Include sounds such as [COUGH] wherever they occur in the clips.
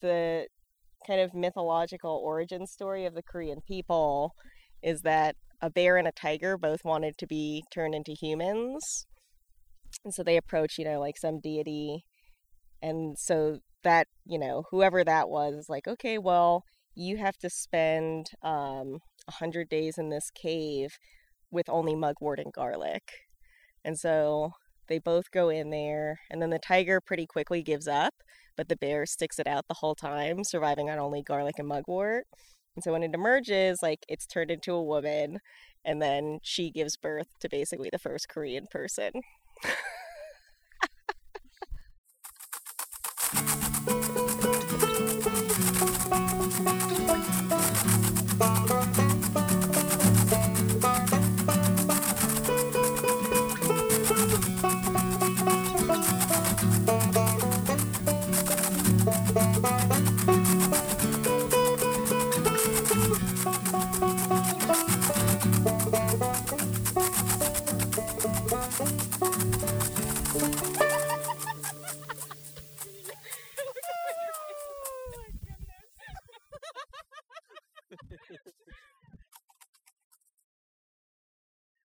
the kind of mythological origin story of the Korean people is that a bear and a tiger both wanted to be turned into humans. And so they approach, you know, like some deity. And so that, you know, whoever that was is like, okay, well, you have to spend um, 100 days in this cave with only mugwort and garlic. And so they both go in there, and then the tiger pretty quickly gives up, but the bear sticks it out the whole time, surviving on only garlic and mugwort. And so when it emerges, like it's turned into a woman, and then she gives birth to basically the first Korean person. [LAUGHS]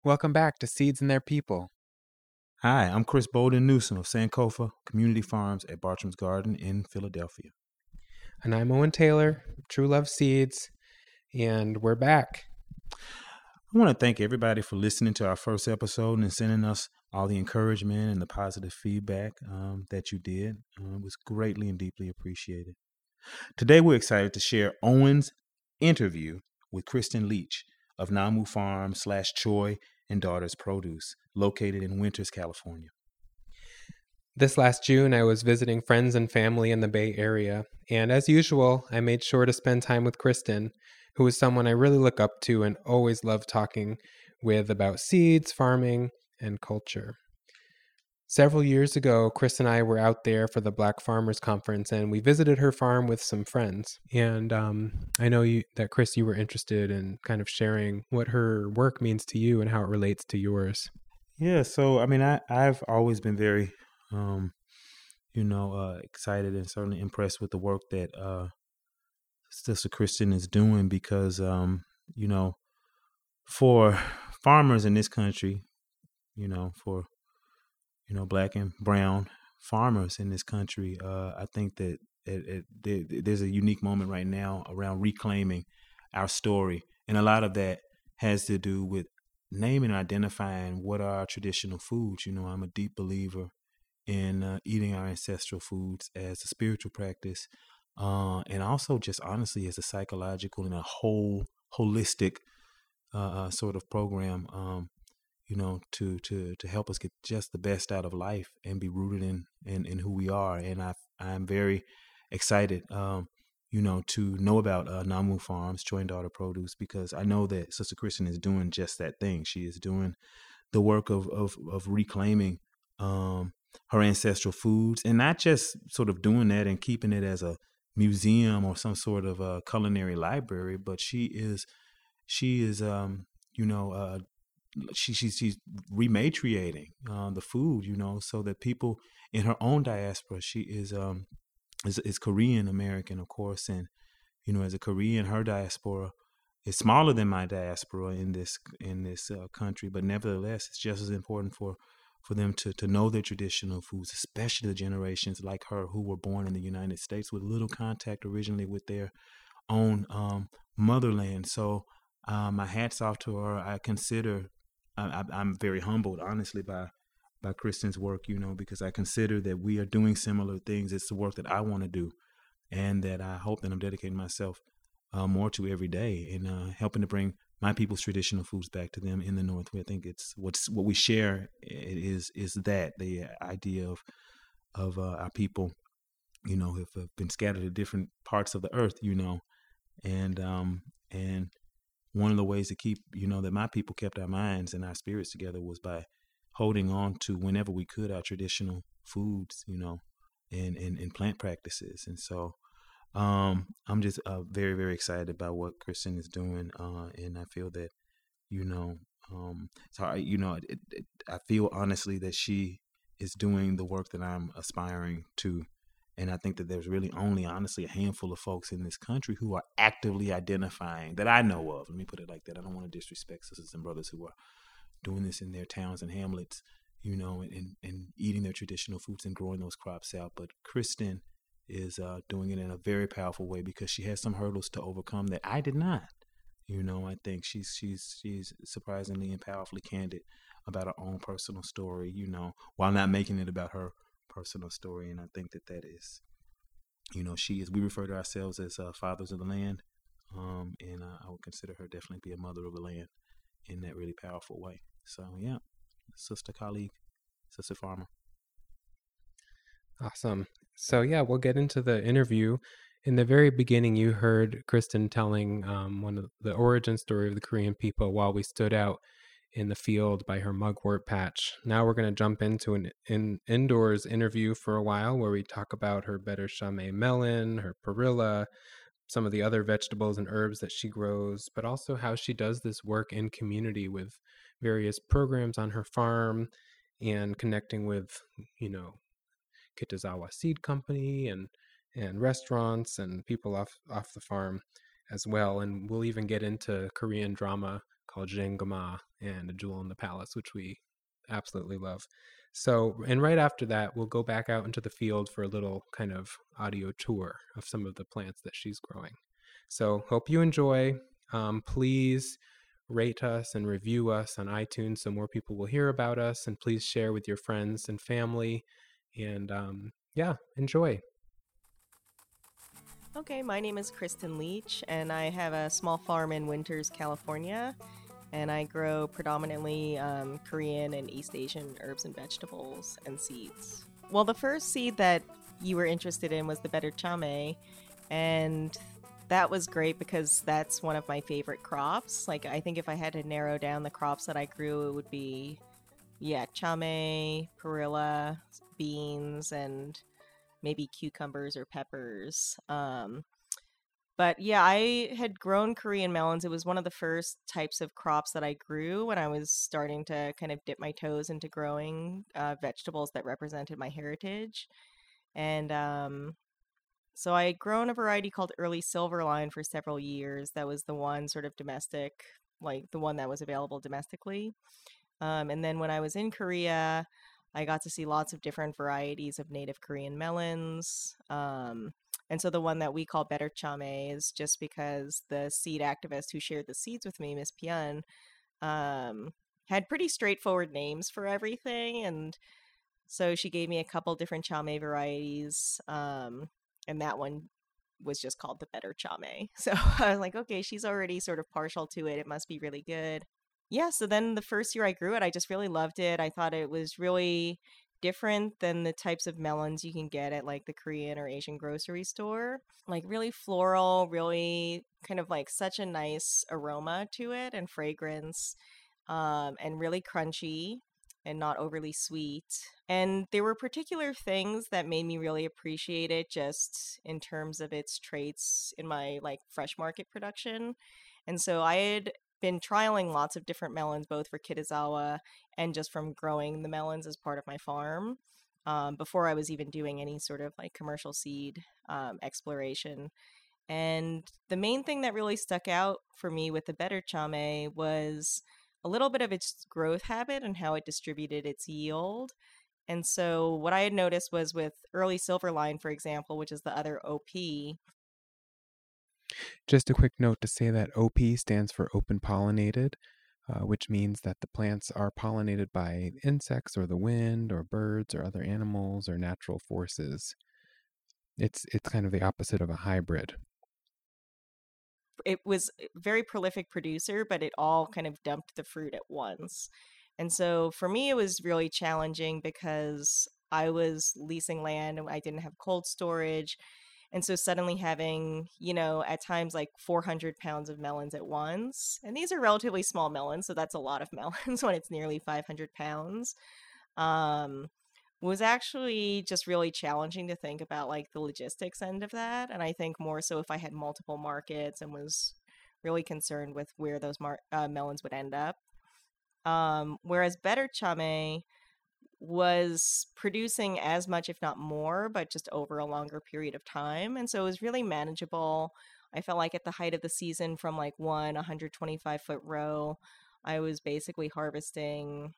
Welcome back to Seeds and Their People. Hi, I'm Chris Bolden Newsom of Sankofa Community Farms at Bartram's Garden in Philadelphia. And I'm Owen Taylor, True Love Seeds, and we're back. I want to thank everybody for listening to our first episode and sending us all the encouragement and the positive feedback um, that you did. Uh, it was greatly and deeply appreciated. Today, we're excited to share Owen's interview with Kristen Leach of Namu Farm slash Choi and Daughters Produce, located in Winters, California. This last June, I was visiting friends and family in the Bay Area, and as usual, I made sure to spend time with Kristen, who is someone I really look up to and always love talking with about seeds, farming, and culture. Several years ago, Chris and I were out there for the Black Farmers Conference, and we visited her farm with some friends. And um, I know you, that Chris, you were interested in kind of sharing what her work means to you and how it relates to yours. Yeah, so I mean, I I've always been very, um, you know, uh, excited and certainly impressed with the work that uh, Sister Kristen is doing because, um, you know, for farmers in this country, you know, for you know, black and brown farmers in this country. Uh, I think that it, it, there's a unique moment right now around reclaiming our story, and a lot of that has to do with naming and identifying what are our traditional foods. You know, I'm a deep believer in uh, eating our ancestral foods as a spiritual practice, uh, and also just honestly as a psychological and a whole holistic uh, uh sort of program. Um, you know, to to to help us get just the best out of life and be rooted in in, in who we are. And I I'm very excited, um, you know, to know about uh, Namu Farms, Choi and Daughter Produce, because I know that Sister Kristen is doing just that thing. She is doing the work of of, of reclaiming um, her ancestral foods, and not just sort of doing that and keeping it as a museum or some sort of a culinary library, but she is she is um, you know uh, she, she she's rematriating uh, the food, you know, so that people in her own diaspora, she is um is, is Korean American, of course, and you know, as a Korean, her diaspora is smaller than my diaspora in this in this uh, country, but nevertheless, it's just as important for for them to to know their traditional foods, especially the generations like her who were born in the United States with little contact originally with their own um, motherland. So. Um, my hats off to her. I consider I, I'm very humbled, honestly, by by Kristen's work. You know, because I consider that we are doing similar things. It's the work that I want to do, and that I hope that I'm dedicating myself uh, more to every day and uh, helping to bring my people's traditional foods back to them in the North. I think it's what's what we share is is that the idea of of uh, our people, you know, have, have been scattered to different parts of the earth, you know, and um and one of the ways to keep, you know, that my people kept our minds and our spirits together was by holding on to whenever we could our traditional foods, you know, and and, and plant practices. And so um, I'm just uh, very very excited about what Kristen is doing, uh, and I feel that, you know, um, so I, you know, it, it, I feel honestly that she is doing the work that I'm aspiring to And I think that there's really only, honestly, a handful of folks in this country who are actively identifying that I know of. Let me put it like that. I don't want to disrespect sisters and brothers who are doing this in their towns and hamlets, you know, and, and eating their traditional foods and growing those crops out. But Kristen is uh, doing it in a very powerful way because she has some hurdles to overcome that I did not. You know, I think she's she's she's surprisingly and powerfully candid about her own personal story. You know, while not making it about her personal story, and I think that that is, you know, she is. We refer to ourselves as uh, fathers of the land, um, and uh, I would consider her definitely be a mother of the land in that really powerful way. So yeah, sister colleague, sister farmer. Awesome. So yeah, we'll get into the interview. In the very beginning, you heard Kristen telling um, one of the origin story of the Korean people while we stood out in the field by her mugwort patch. Now we're going to jump into an in, indoors interview for a while where we talk about her better chame melon, her perilla, some of the other vegetables and herbs that she grows, but also how she does this work in community with various programs on her farm and connecting with, you know, Kitazawa Seed Company and and restaurants and people off off the farm as well. And we'll even get into Korean drama called Jangama and A Jewel in the Palace, which we absolutely love. So, and right after that, we'll go back out into the field for a little kind of audio tour of some of the plants that she's growing. So, hope you enjoy. Um, please rate us and review us on iTunes so more people will hear about us. And please share with your friends and family. And um, yeah, enjoy. Okay, my name is Kristen Leach, and I have a small farm in Winters, California. And I grow predominantly um, Korean and East Asian herbs and vegetables and seeds. Well, the first seed that you were interested in was the better chame, and that was great because that's one of my favorite crops. Like, I think if I had to narrow down the crops that I grew, it would be, yeah, chame, perilla, beans, and maybe cucumbers or peppers. Um, but yeah, I had grown Korean melons. It was one of the first types of crops that I grew when I was starting to kind of dip my toes into growing uh, vegetables that represented my heritage. And um, so I had grown a variety called Early Silverline for several years. That was the one sort of domestic, like the one that was available domestically. Um, and then when I was in Korea, I got to see lots of different varieties of native Korean melons. Um, and so the one that we call Better Chame is just because the seed activist who shared the seeds with me, Miss Pyun, um, had pretty straightforward names for everything. And so she gave me a couple different chame varieties. Um, and that one was just called the Better Chame. [LAUGHS] So I was like, okay, she's already sort of partial to it. It must be really good yeah, so then the first year I grew it, I just really loved it. I thought it was really different than the types of melons you can get at like the Korean or Asian grocery store. Like really floral, really kind of like such a nice aroma to it and fragrance, um, and really crunchy and not overly sweet. And there were particular things that made me really appreciate it just in terms of its traits in my like fresh market production. And so I had been trialing lots of different melons, both for Kitazawa and just from growing the melons as part of my farm. Um, before I was even doing any sort of like commercial seed um, exploration. And the main thing that really stuck out for me with the better chame was a little bit of its growth habit and how it distributed its yield. And so, what I had noticed was with early silverline, for example, which is the other OP, just a quick note to say that OP stands for open pollinated, uh, which means that the plants are pollinated by insects or the wind or birds or other animals or natural forces. It's it's kind of the opposite of a hybrid. It was a very prolific producer, but it all kind of dumped the fruit at once. And so for me, it was really challenging because I was leasing land and I didn't have cold storage and so suddenly having, you know, at times like 400 pounds of melons at once, and these are relatively small melons, so that's a lot of [LAUGHS] melons when it's nearly 500 pounds, um, was actually just really challenging to think about like the logistics end of that. And I think more so if I had multiple markets and was really concerned with where those mar- uh, melons would end up. Um, whereas Better Chame was producing as much, if not more, but just over a longer period of time. And so it was really manageable. I felt like at the height of the season, from like one 125 foot row, I was basically harvesting,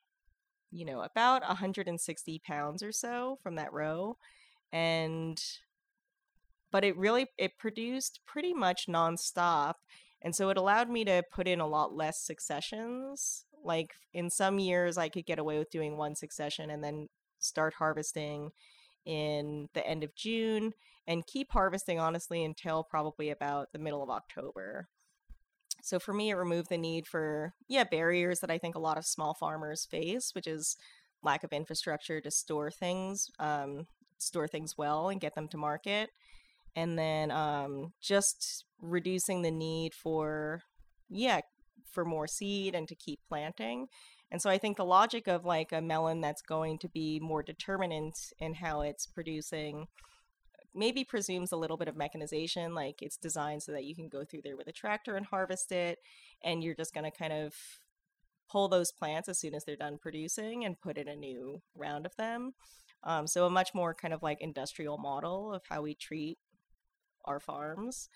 you know, about 160 pounds or so from that row. And, but it really, it produced pretty much nonstop. And so it allowed me to put in a lot less successions like in some years, I could get away with doing one succession and then start harvesting in the end of June and keep harvesting honestly until probably about the middle of October. So for me, it removed the need for, yeah, barriers that I think a lot of small farmers face, which is lack of infrastructure to store things, um, store things well and get them to market. And then um, just reducing the need for, yeah, for more seed and to keep planting. And so I think the logic of like a melon that's going to be more determinant in how it's producing maybe presumes a little bit of mechanization like it's designed so that you can go through there with a tractor and harvest it and you're just going to kind of pull those plants as soon as they're done producing and put in a new round of them um, so a much more kind of like industrial model of how we treat our farms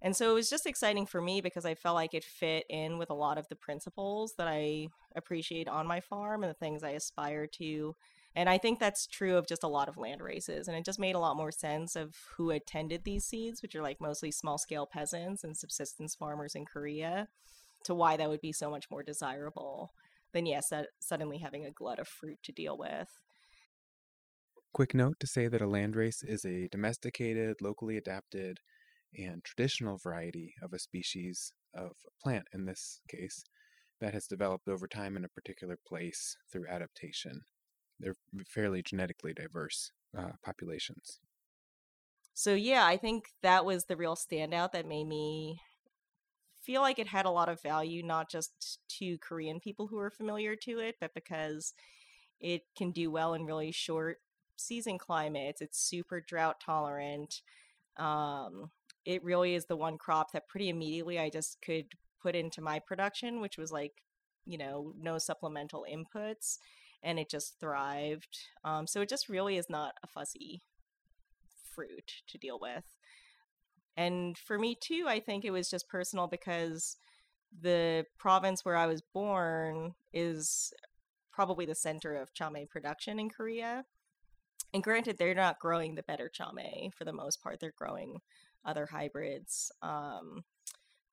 and so it was just exciting for me because I felt like it fit in with a lot of the principles that I appreciate on my farm and the things I aspire to. And I think that's true of just a lot of land races. And it just made a lot more sense of who attended these seeds, which are like mostly small scale peasants and subsistence farmers in Korea, to why that would be so much more desirable than, yes, suddenly having a glut of fruit to deal with. Quick note to say that a landrace is a domesticated, locally adapted, and traditional variety of a species of plant in this case that has developed over time in a particular place through adaptation. They're fairly genetically diverse uh, populations. So, yeah, I think that was the real standout that made me feel like it had a lot of value, not just to Korean people who are familiar to it, but because it can do well in really short season climates. It's super drought tolerant. Um, it really is the one crop that pretty immediately I just could put into my production, which was like, you know, no supplemental inputs, and it just thrived. Um, so it just really is not a fussy fruit to deal with. And for me too, I think it was just personal because the province where I was born is probably the center of chame production in Korea. And granted, they're not growing the better chame for the most part. They're growing other hybrids. Um,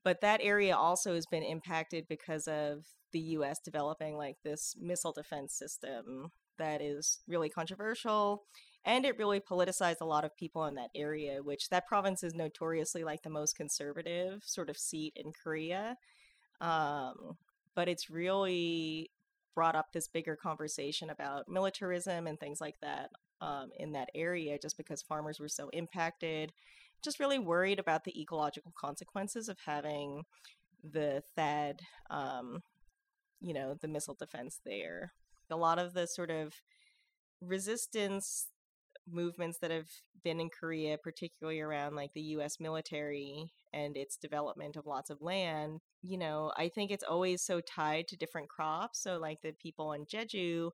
but that area also has been impacted because of the U.S. developing like this missile defense system that is really controversial, and it really politicized a lot of people in that area. Which that province is notoriously like the most conservative sort of seat in Korea. Um, but it's really brought up this bigger conversation about militarism and things like that um, in that area just because farmers were so impacted just really worried about the ecological consequences of having the THAAD, um, you know, the missile defense there. A lot of the sort of resistance movements that have been in Korea, particularly around like the US military and its development of lots of land, you know, I think it's always so tied to different crops. So, like the people in Jeju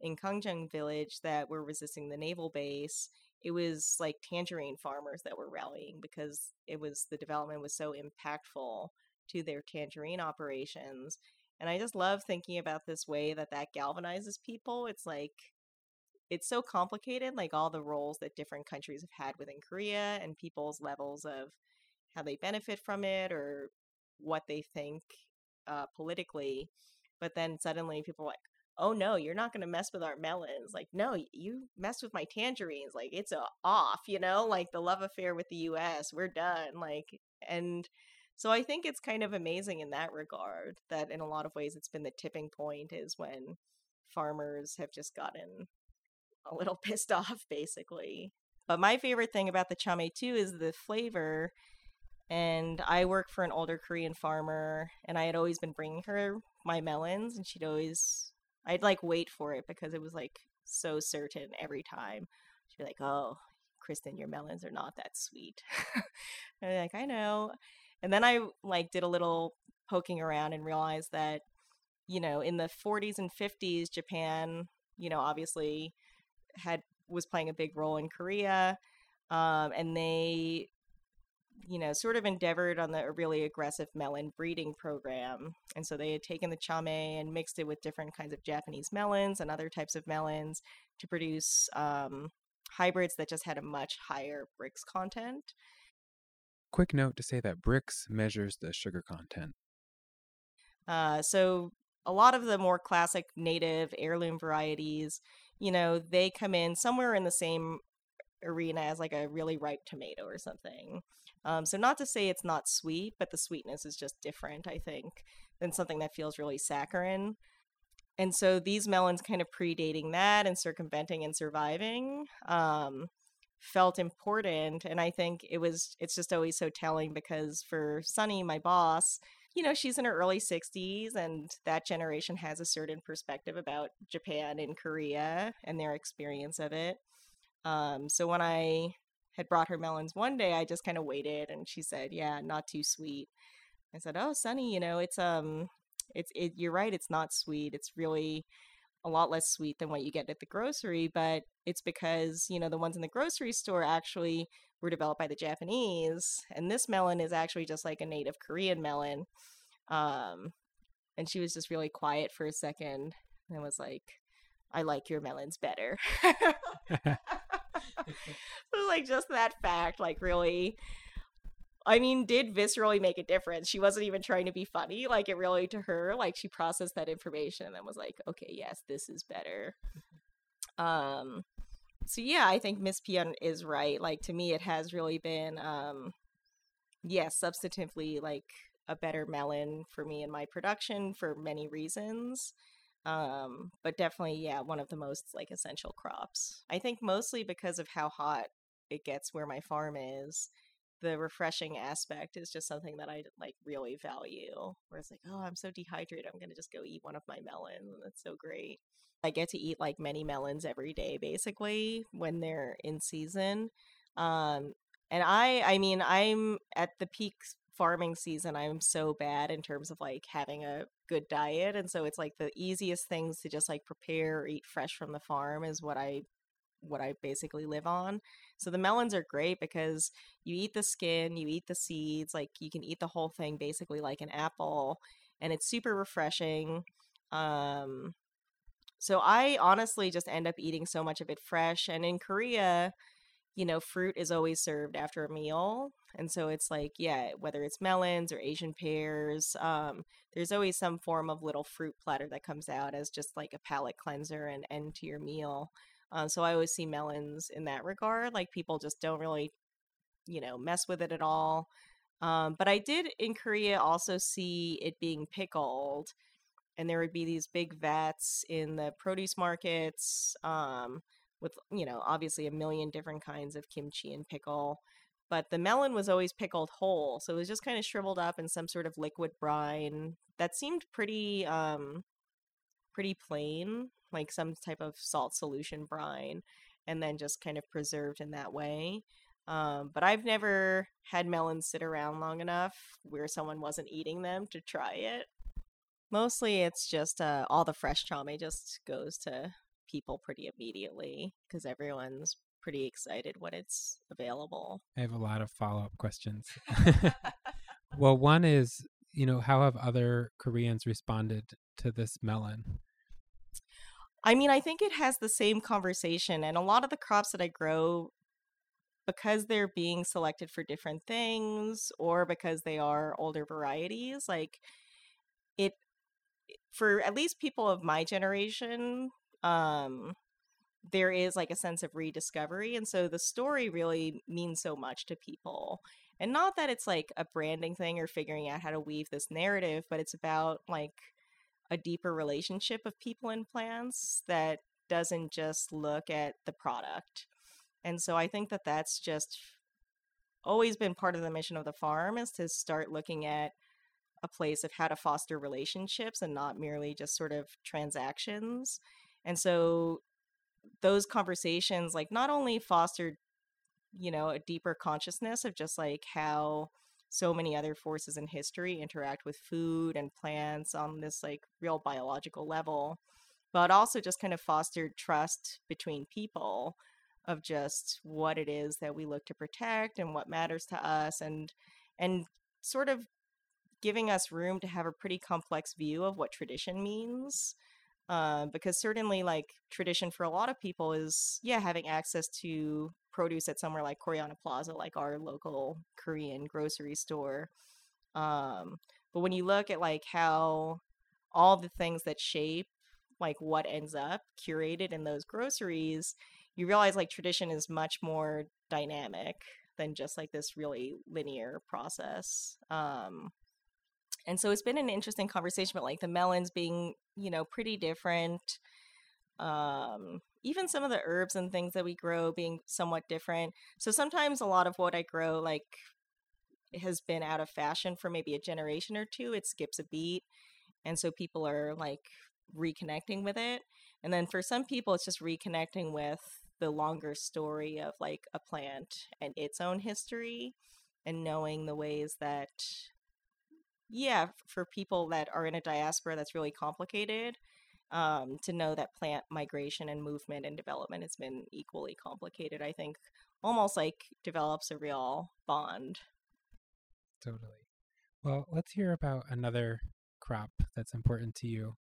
in Gangjeong village that were resisting the naval base, it was like tangerine farmers that were rallying because it was the development was so impactful to their tangerine operations and i just love thinking about this way that that galvanizes people it's like it's so complicated like all the roles that different countries have had within korea and people's levels of how they benefit from it or what they think uh, politically but then suddenly people are like oh no, you're not going to mess with our melons. Like, no, you mess with my tangerines. Like, it's a off, you know, like the love affair with the US, we're done. Like, and so I think it's kind of amazing in that regard that in a lot of ways it's been the tipping point is when farmers have just gotten a little [LAUGHS] pissed off, basically. But my favorite thing about the chame too is the flavor. And I work for an older Korean farmer, and I had always been bringing her my melons, and she'd always I'd like wait for it because it was like so certain every time. She'd be like, "Oh, Kristen, your melons are not that sweet." [LAUGHS] and I'm like, "I know." And then I like did a little poking around and realized that you know, in the 40s and 50s, Japan you know, obviously had was playing a big role in Korea. Um, and they you know, sort of endeavored on the really aggressive melon breeding program. And so they had taken the chame and mixed it with different kinds of Japanese melons and other types of melons to produce um, hybrids that just had a much higher Brix content. Quick note to say that Brix measures the sugar content. Uh, so a lot of the more classic native heirloom varieties, you know, they come in somewhere in the same arena as like a really ripe tomato or something. Um, so not to say it's not sweet, but the sweetness is just different, I think, than something that feels really saccharine. And so these melons kind of predating that and circumventing and surviving um, felt important. And I think it was, it's just always so telling because for Sunny, my boss, you know, she's in her early 60s, and that generation has a certain perspective about Japan and Korea and their experience of it. Um, so when I had brought her melons one day, I just kind of waited, and she said, "Yeah, not too sweet." I said, "Oh, Sunny, you know, it's um, it's it. You're right. It's not sweet. It's really." a lot less sweet than what you get at the grocery, but it's because, you know, the ones in the grocery store actually were developed by the Japanese. And this melon is actually just like a native Korean melon. Um, and she was just really quiet for a second and was like, I like your melons better. [LAUGHS] [LAUGHS] like just that fact, like really I mean, did viscerally make a difference. She wasn't even trying to be funny. Like it really to her, like she processed that information and then was like, okay, yes, this is better. Um so yeah, I think Miss Pyun is right. Like to me it has really been um yes, yeah, substantively like a better melon for me in my production for many reasons. Um, but definitely, yeah, one of the most like essential crops. I think mostly because of how hot it gets where my farm is. The refreshing aspect is just something that I like really value. Where it's like, oh, I'm so dehydrated, I'm gonna just go eat one of my melons, and that's so great. I get to eat like many melons every day, basically, when they're in season. Um, and I, I mean, I'm at the peak farming season i'm so bad in terms of like having a good diet and so it's like the easiest things to just like prepare or eat fresh from the farm is what i what i basically live on. So the melons are great because you eat the skin you eat the seeds like you can eat the whole thing basically like an apple and it's super refreshing um so i honestly just end up eating so much of it fresh and in korea you know, fruit is always served after a meal. And so it's like, yeah, whether it's melons or Asian pears, um, there's always some form of little fruit platter that comes out as just like a palate cleanser and end to your meal. Uh, so I always see melons in that regard. Like people just don't really, you know, mess with it at all. Um, but I did in Korea also see it being pickled, and there would be these big vats in the produce markets. Um, with you know obviously a million different kinds of kimchi and pickle but the melon was always pickled whole so it was just kind of shriveled up in some sort of liquid brine that seemed pretty um pretty plain like some type of salt solution brine and then just kind of preserved in that way um, but I've never had melons sit around long enough where someone wasn't eating them to try it. Mostly it's just uh, all the fresh chame just goes to people pretty immediately because everyone's pretty excited when it's available. I have a lot of follow up questions. [LAUGHS] [LAUGHS] well, one is, you know, how have other Koreans responded to this melon? I mean, I think it has the same conversation, and a lot of the crops that I grow, because they're being selected for different things or because they are older varieties, like it, for at least people of my generation, um there is like a sense of rediscovery and so the story really means so much to people and not that it's like a branding thing or figuring out how to weave this narrative but it's about like a deeper relationship of people and plants that doesn't just look at the product and so i think that that's just always been part of the mission of the farm is to start looking at a place of how to foster relationships and not merely just sort of transactions and so those conversations like not only fostered you know a deeper consciousness of just like how so many other forces in history interact with food and plants on this like real biological level but also just kind of fostered trust between people of just what it is that we look to protect and what matters to us and and sort of giving us room to have a pretty complex view of what tradition means uh, because certainly like tradition for a lot of people is yeah having access to produce at somewhere like Koreana Plaza like our local Korean grocery store um, but when you look at like how all the things that shape like what ends up curated in those groceries you realize like tradition is much more dynamic than just like this really linear process. Um, and so it's been an interesting conversation about like the melons being, you know, pretty different. Um, even some of the herbs and things that we grow being somewhat different. So sometimes a lot of what I grow like has been out of fashion for maybe a generation or two. It skips a beat. And so people are like reconnecting with it. And then for some people, it's just reconnecting with the longer story of like a plant and its own history and knowing the ways that yeah for people that are in a diaspora that's really complicated um, to know that plant migration and movement and development has been equally complicated i think almost like develops a real bond. Totally. Well let's hear about another crop that's important to you.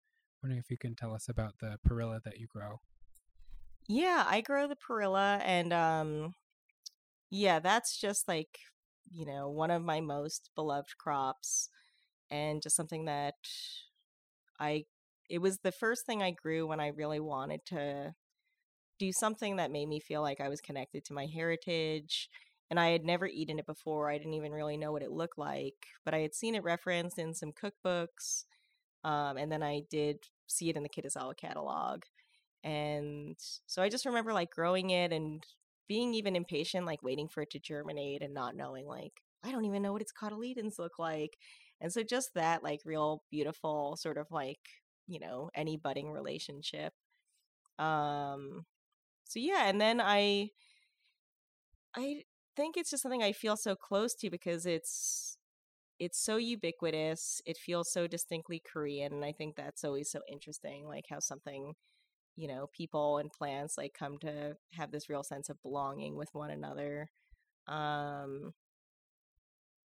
Wondering if you can tell us about the perilla that you grow. Yeah, I grow the perilla and um yeah, that's just like, you know, one of my most beloved crops and just something that I it was the first thing I grew when I really wanted to do something that made me feel like I was connected to my heritage. And I had never eaten it before. I didn't even really know what it looked like, but I had seen it referenced in some cookbooks. Um, and then I did see it in the Kitazawa catalog. And so I just remember like growing it and being even impatient, like waiting for it to germinate and not knowing, like, I don't even know what its cotyledons look like. And so just that, like, real beautiful sort of like, you know, any budding relationship. Um, so yeah, and then I, I think it's just something I feel so close to because it's it's so ubiquitous. It feels so distinctly Korean, and I think that's always so interesting, like how something you know people and plants like come to have this real sense of belonging with one another um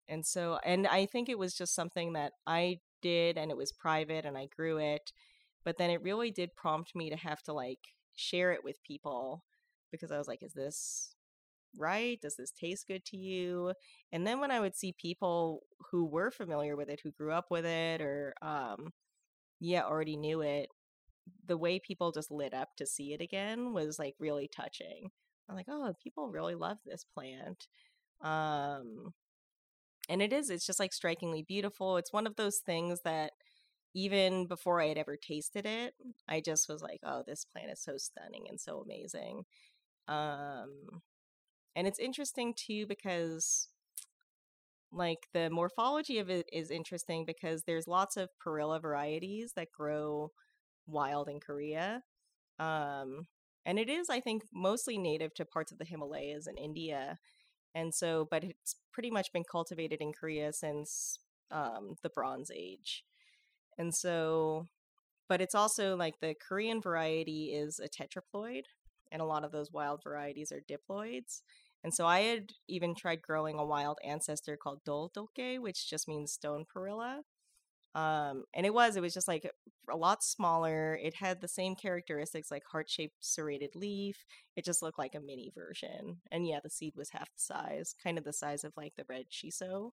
and so and i think it was just something that i did and it was private and i grew it but then it really did prompt me to have to like share it with people because i was like is this right does this taste good to you and then when i would see people who were familiar with it who grew up with it or um yeah already knew it the way people just lit up to see it again was like really touching. I'm like, oh, people really love this plant. Um, and it is, it's just like strikingly beautiful. It's one of those things that even before I had ever tasted it, I just was like, oh, this plant is so stunning and so amazing. Um, and it's interesting too because like the morphology of it is interesting because there's lots of perilla varieties that grow wild in Korea. Um, and it is, I think, mostly native to parts of the Himalayas and India. And so, but it's pretty much been cultivated in Korea since um, the Bronze Age. And so, but it's also like the Korean variety is a tetraploid, and a lot of those wild varieties are diploids. And so I had even tried growing a wild ancestor called Doldolke, which just means stone perilla. Um, and it was, it was just like a lot smaller. It had the same characteristics like heart shaped serrated leaf. It just looked like a mini version. And yeah, the seed was half the size, kind of the size of like the red shiso.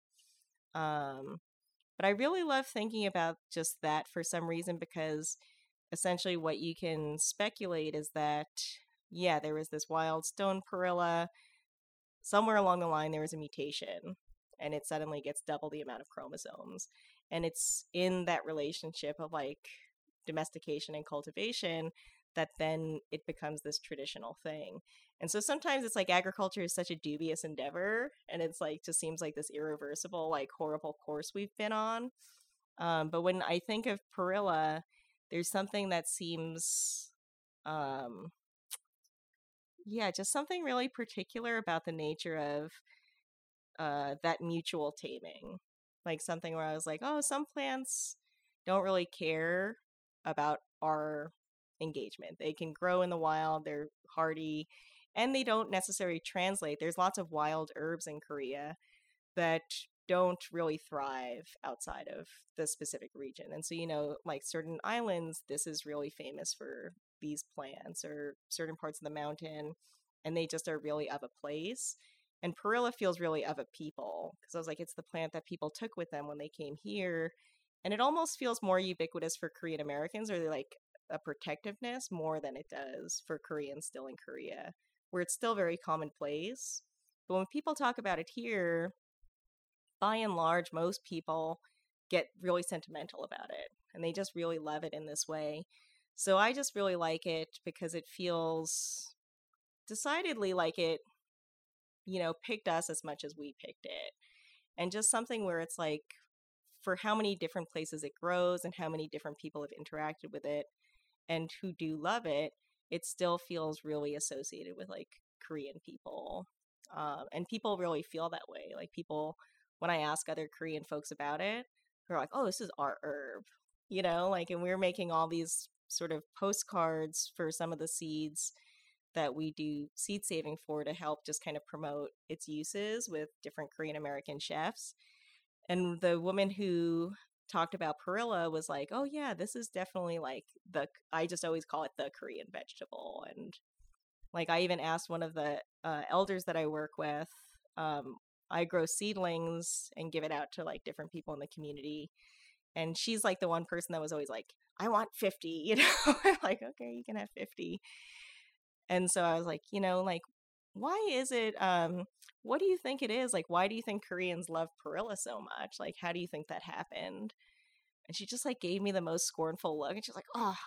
Um, but I really love thinking about just that for some reason because essentially what you can speculate is that, yeah, there was this wild stone perilla. Somewhere along the line, there was a mutation and it suddenly gets double the amount of chromosomes and it's in that relationship of like domestication and cultivation that then it becomes this traditional thing. And so sometimes it's like agriculture is such a dubious endeavor and it's like just seems like this irreversible like horrible course we've been on. Um, but when I think of Perilla, there's something that seems um yeah, just something really particular about the nature of uh that mutual taming like something where I was like, oh, some plants don't really care about our engagement. They can grow in the wild, they're hardy, and they don't necessarily translate. There's lots of wild herbs in Korea that don't really thrive outside of the specific region. And so, you know, like certain islands, this is really famous for these plants or certain parts of the mountain, and they just are really of a place. And Perilla feels really of a people because I was like, it's the plant that people took with them when they came here. And it almost feels more ubiquitous for Korean Americans or like a protectiveness more than it does for Koreans still in Korea, where it's still very commonplace. But when people talk about it here, by and large, most people get really sentimental about it and they just really love it in this way. So I just really like it because it feels decidedly like it, you know, picked us as much as we picked it. And just something where it's like, for how many different places it grows and how many different people have interacted with it and who do love it, it still feels really associated with like Korean people. Um, and people really feel that way. Like people when I ask other Korean folks about it, they're like, "Oh, this is our herb," you know, like, and we're making all these sort of postcards for some of the seeds that we do seed saving for to help just kind of promote its uses with different Korean American chefs. And the woman who talked about perilla was like, "Oh yeah, this is definitely like the I just always call it the Korean vegetable." And like I even asked one of the uh, elders that I work with um, I grow seedlings and give it out to like different people in the community. And she's like the one person that was always like, I want 50, [LAUGHS] you know? Like, okay, you can have 50. And so I was like, you know, like, why is it, um, what do you think it is? Like, why do you think Koreans love Perilla so much? Like, how do you think that happened? And she just like gave me the most scornful look. And she's like, oh,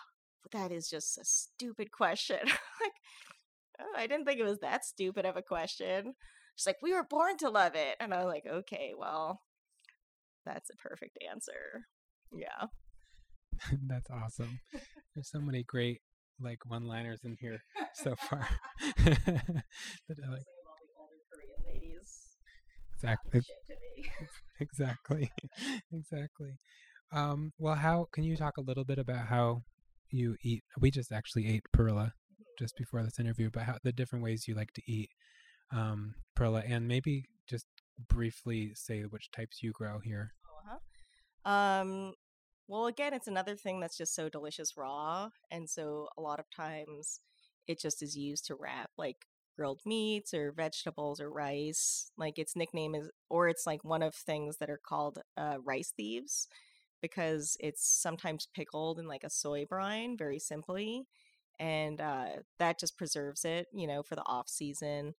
that is just a stupid question. [LAUGHS] like, oh, I didn't think it was that stupid of a question. She's like, we were born to love it. And I was like, okay, well, that's a perfect answer. Yeah. [LAUGHS] that's awesome. There's so many great like one liners in here so [LAUGHS] far. that [LAUGHS] I like. Exactly. [LAUGHS] exactly. exactly. Um, well, how can you talk a little bit about how you eat? We just actually ate perilla mm-hmm. just before this interview, but how the different ways you like to eat um, Perilla, and maybe just briefly say which types you grow here. Uh-huh. Um, well, again, it's another thing that's just so delicious raw, and so a lot of times it just is used to wrap like grilled meats or vegetables or rice. Like its nickname is, or it's like one of things that are called uh, rice thieves because it's sometimes pickled in like a soy brine, very simply, and uh, that just preserves it, you know, for the off season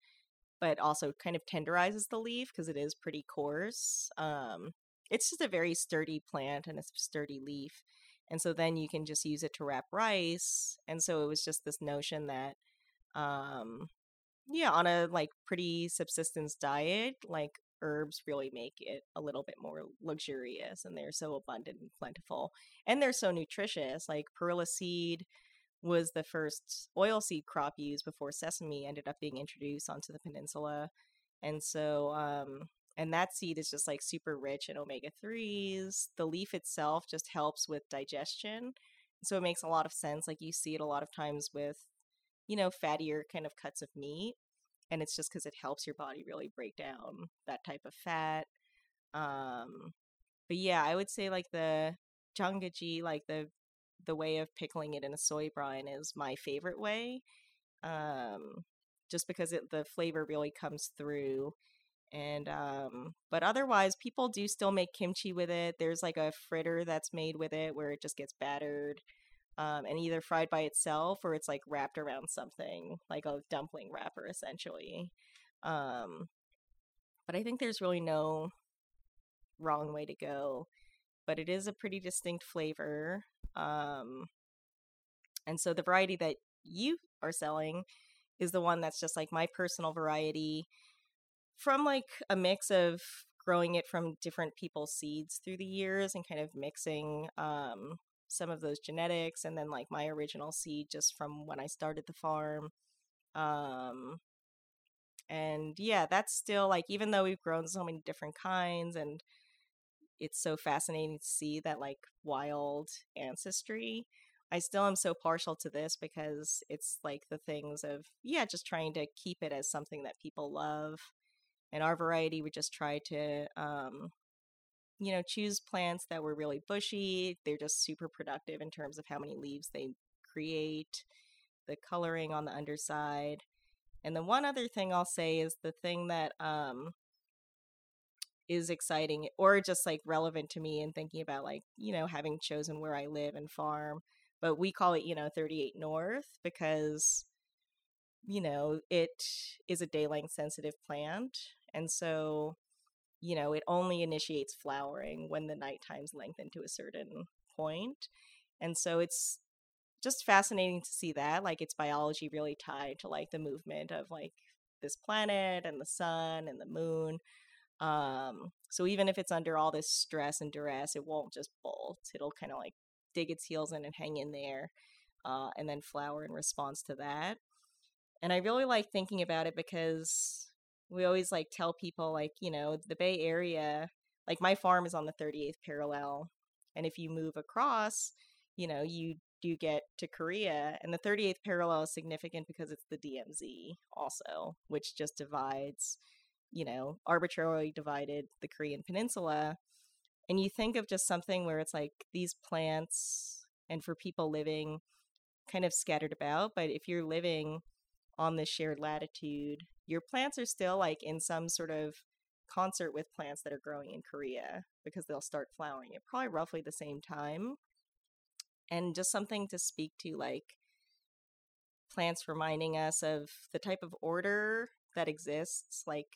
but also kind of tenderizes the leaf because it is pretty coarse. Um, it's just a very sturdy plant and a sturdy leaf. And so then you can just use it to wrap rice. And so it was just this notion that, um, yeah, on a like pretty subsistence diet, like herbs really make it a little bit more luxurious and they're so abundant and plentiful. And they're so nutritious. Like perilla seed was the first oilseed crop used before sesame ended up being introduced onto the peninsula. And so, um, and that seed is just like super rich in omega 3s. The leaf itself just helps with digestion. So it makes a lot of sense. Like you see it a lot of times with, you know, fattier kind of cuts of meat. And it's just because it helps your body really break down that type of fat. Um, but yeah, I would say like the janggeji, like the the way of pickling it in a soy brine is my favorite way. Um, just because it, the flavor really comes through. And um, but otherwise, people do still make kimchi with it. There's like a fritter that's made with it where it just gets battered um, and either fried by itself or it's like wrapped around something like a dumpling wrapper essentially. Um, but I think there's really no wrong way to go. But it is a pretty distinct flavor. Um, and so the variety that you are selling is the one that's just like my personal variety from like a mix of growing it from different people's seeds through the years and kind of mixing um, some of those genetics and then like my original seed just from when I started the farm. Um, and yeah, that's still like, even though we've grown so many different kinds and it's so fascinating to see that like wild ancestry. I still am so partial to this because it's like the things of, yeah, just trying to keep it as something that people love. And our variety, we just try to, um, you know, choose plants that were really bushy. They're just super productive in terms of how many leaves they create, the coloring on the underside. And the one other thing I'll say is the thing that um, is exciting or just like relevant to me and thinking about like, you know, having chosen where I live and farm. But we call it, you know, 38 North because, you know, it is a day length sensitive plant. And so, you know, it only initiates flowering when the night times lengthen to a certain point. And so it's just fascinating to see that like its biology really tied to like the movement of like this planet and the sun and the moon. Um so even if it's under all this stress and duress it won't just bolt. It'll kind of like dig its heels in and hang in there uh, and then flower in response to that. And i really like thinking about it because we always like tell people like you know the bay area like my farm is on the 38th parallel and if you move across you know you do get to Korea. And the 38th parallel is significant because it's the DMZ also, which just divides, you know, arbitrarily divided the Korean peninsula. And you think of just something where it's like these plants, and for people living kind of scattered about, but if you're living on this shared latitude, your plants are still like in some sort of concert with plants that are growing in Korea because they'll start flowering at probably roughly the same time. And just something to speak to like plants reminding us of the type of order that exists like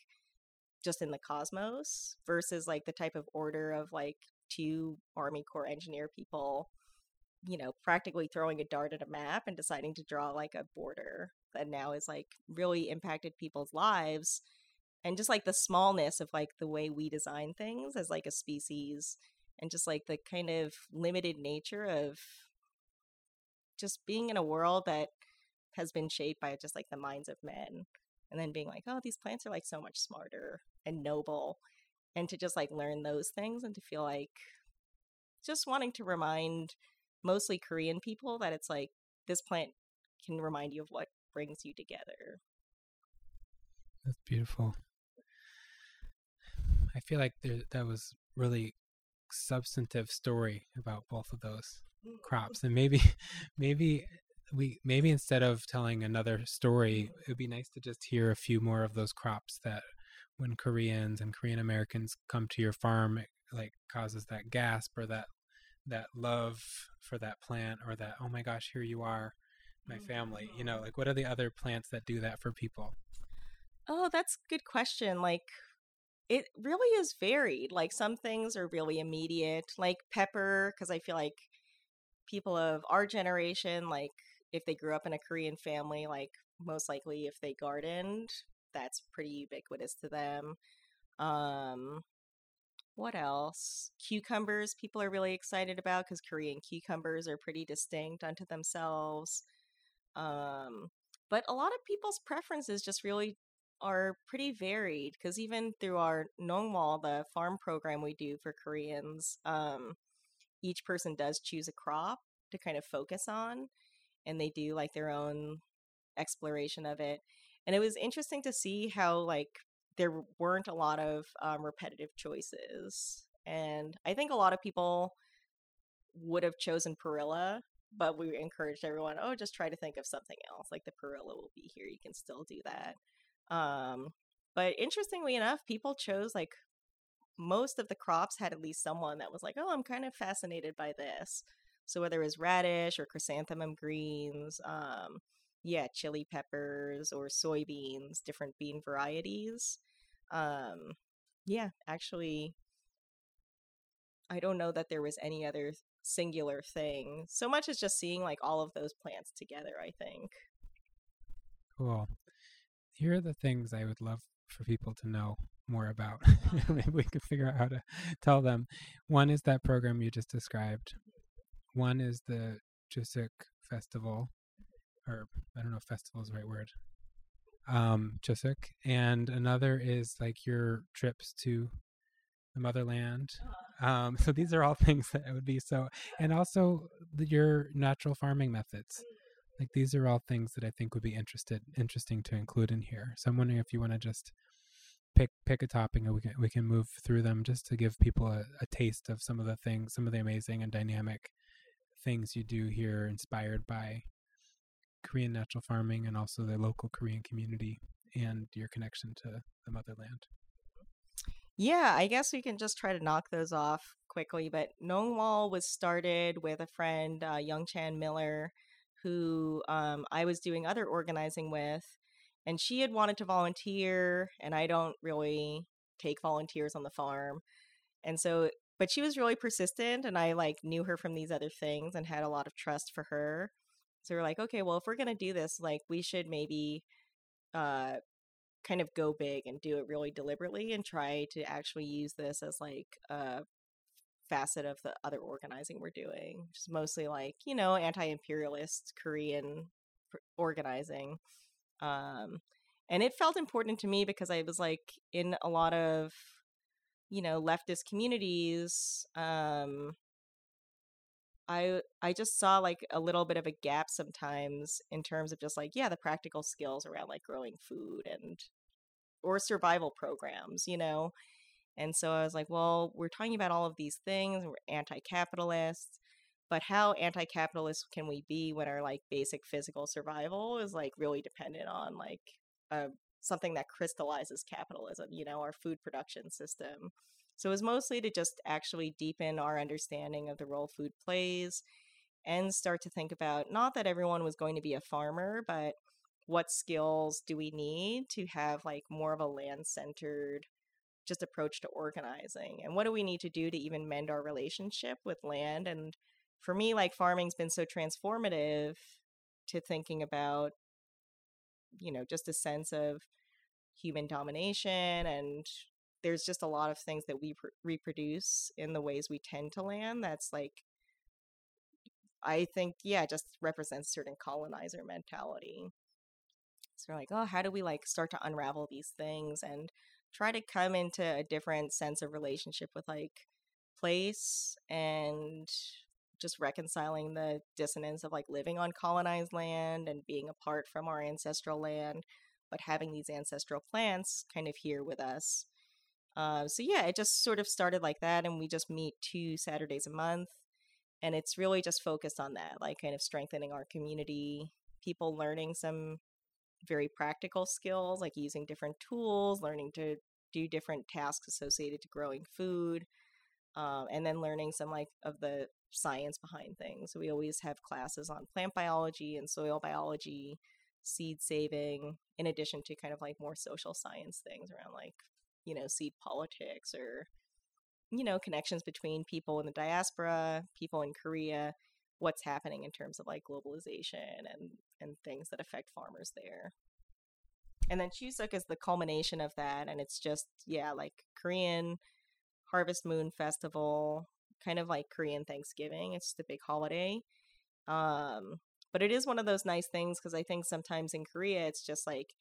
just in the cosmos versus like the type of order of like two army corps engineer people you know practically throwing a dart at a map and deciding to draw like a border that now is like really impacted people's lives and just like the smallness of like the way we design things as like a species and just like the kind of limited nature of just being in a world that has been shaped by just like the minds of men and then being like oh these plants are like so much smarter and noble and to just like learn those things and to feel like just wanting to remind mostly korean people that it's like this plant can remind you of what brings you together. That's beautiful. I feel like there, that was really substantive story about both of those mm. crops and maybe [LAUGHS] maybe we maybe instead of telling another story it would be nice to just hear a few more of those crops that when koreans and korean americans come to your farm it like causes that gasp or that that love for that plant or that oh my gosh here you are my family you know like what are the other plants that do that for people oh that's a good question like it really is varied. Like some things are really immediate, like pepper, because I feel like people of our generation, like if they grew up in a Korean family, like most likely if they gardened, that's pretty ubiquitous to them. Um, what else? Cucumbers, people are really excited about because Korean cucumbers are pretty distinct unto themselves. Um, but a lot of people's preferences just really are pretty varied because even through our Nongwal, the farm program we do for Koreans, um, each person does choose a crop to kind of focus on, and they do like their own exploration of it. And it was interesting to see how like there weren't a lot of um, repetitive choices, and I think a lot of people would have chosen Perilla but we encouraged everyone, oh, just try to think of something else. Like the Perilla will be here. You can still do that. Um, but interestingly enough, people chose like most of the crops had at least someone that was like, oh, I'm kind of fascinated by this. So whether it was radish or chrysanthemum greens, um, yeah, chili peppers or soybeans, different bean varieties. Um, yeah, actually, I don't know that there was any other singular thing. So much as just seeing like all of those plants together, I think. Cool here are the things I would love for people to know more about. [LAUGHS] Maybe we could figure out how to tell them. One is that program you just described. One is the Chuseok Festival, or I don't know if festival is the right word. Um, Chuseok, and another is like your trips to the motherland. Um, so these are all [LAUGHS] things that would be so, and also the, your natural farming methods. Like these are all things that I think would be interested interesting to include in here. So I'm wondering if you want to just pick pick a topic and we can we can move through them just to give people a, a taste of some of the things, some of the amazing and dynamic things you do here, inspired by Korean natural farming and also the local Korean community and your connection to the motherland. Yeah, I guess we can just try to knock those off quickly. But Nongwal was started with a friend, uh, Young Chan Miller, who um, I was doing other organizing with. And she had wanted to volunteer, and I don't really take volunteers on the farm. And so, but she was really persistent, and I like knew her from these other things and had a lot of trust for her. So we're like, okay, well, if we're gonna do this, like, we should maybe uh, kind of go big and do it really deliberately and try to actually use this as like a facet of the other organizing we're doing, which is mostly like, you know, anti imperialist Korean organizing. Um, and it felt important to me because I was like in a lot of, you know, leftist communities. Um, I I just saw like a little bit of a gap sometimes in terms of just like yeah the practical skills around like growing food and or survival programs, you know. And so I was like, well, we're talking about all of these things, we're anti-capitalists, but how anti-capitalist can we be when our like basic physical survival is like really dependent on like uh, something that crystallizes capitalism, you know, our food production system. So it was mostly to just actually deepen our understanding of the role food plays and start to think about not that everyone was going to be a farmer, but what skills do we need to have like more of a land centered just approach to organizing? And what do we need to do to even mend our relationship with land? And for me like farming's been so transformative to thinking about you know just a sense of human domination and there's just a lot of things that we pr- reproduce in the ways we tend to land that's like i think yeah just represents certain colonizer mentality. So we're like oh how do we like start to unravel these things and try to come into a different sense of relationship with like place and just reconciling the dissonance of like living on colonized land and being apart from our ancestral land but having these ancestral plants kind of here with us uh, so yeah, it just sort of started like that, and we just meet two Saturdays a month, and it's really just focused on that, like kind of strengthening our community, people learning some very practical skills, like using different tools, learning to do different tasks associated to growing food, um, and then learning some like of the science behind things. So we always have classes on plant biology and soil biology, seed saving, in addition to kind of like more social science things around like you know, seed politics or, you know, connections between people in the diaspora, people in Korea, what's happening in terms of like globalization and, and things that affect farmers there. And then Chuseok is the culmination of that. And it's just, yeah, like Korean Harvest Moon Festival, kind of like Korean Thanksgiving. It's just a big holiday. Um, but it is one of those nice things because I think sometimes in Korea it's just like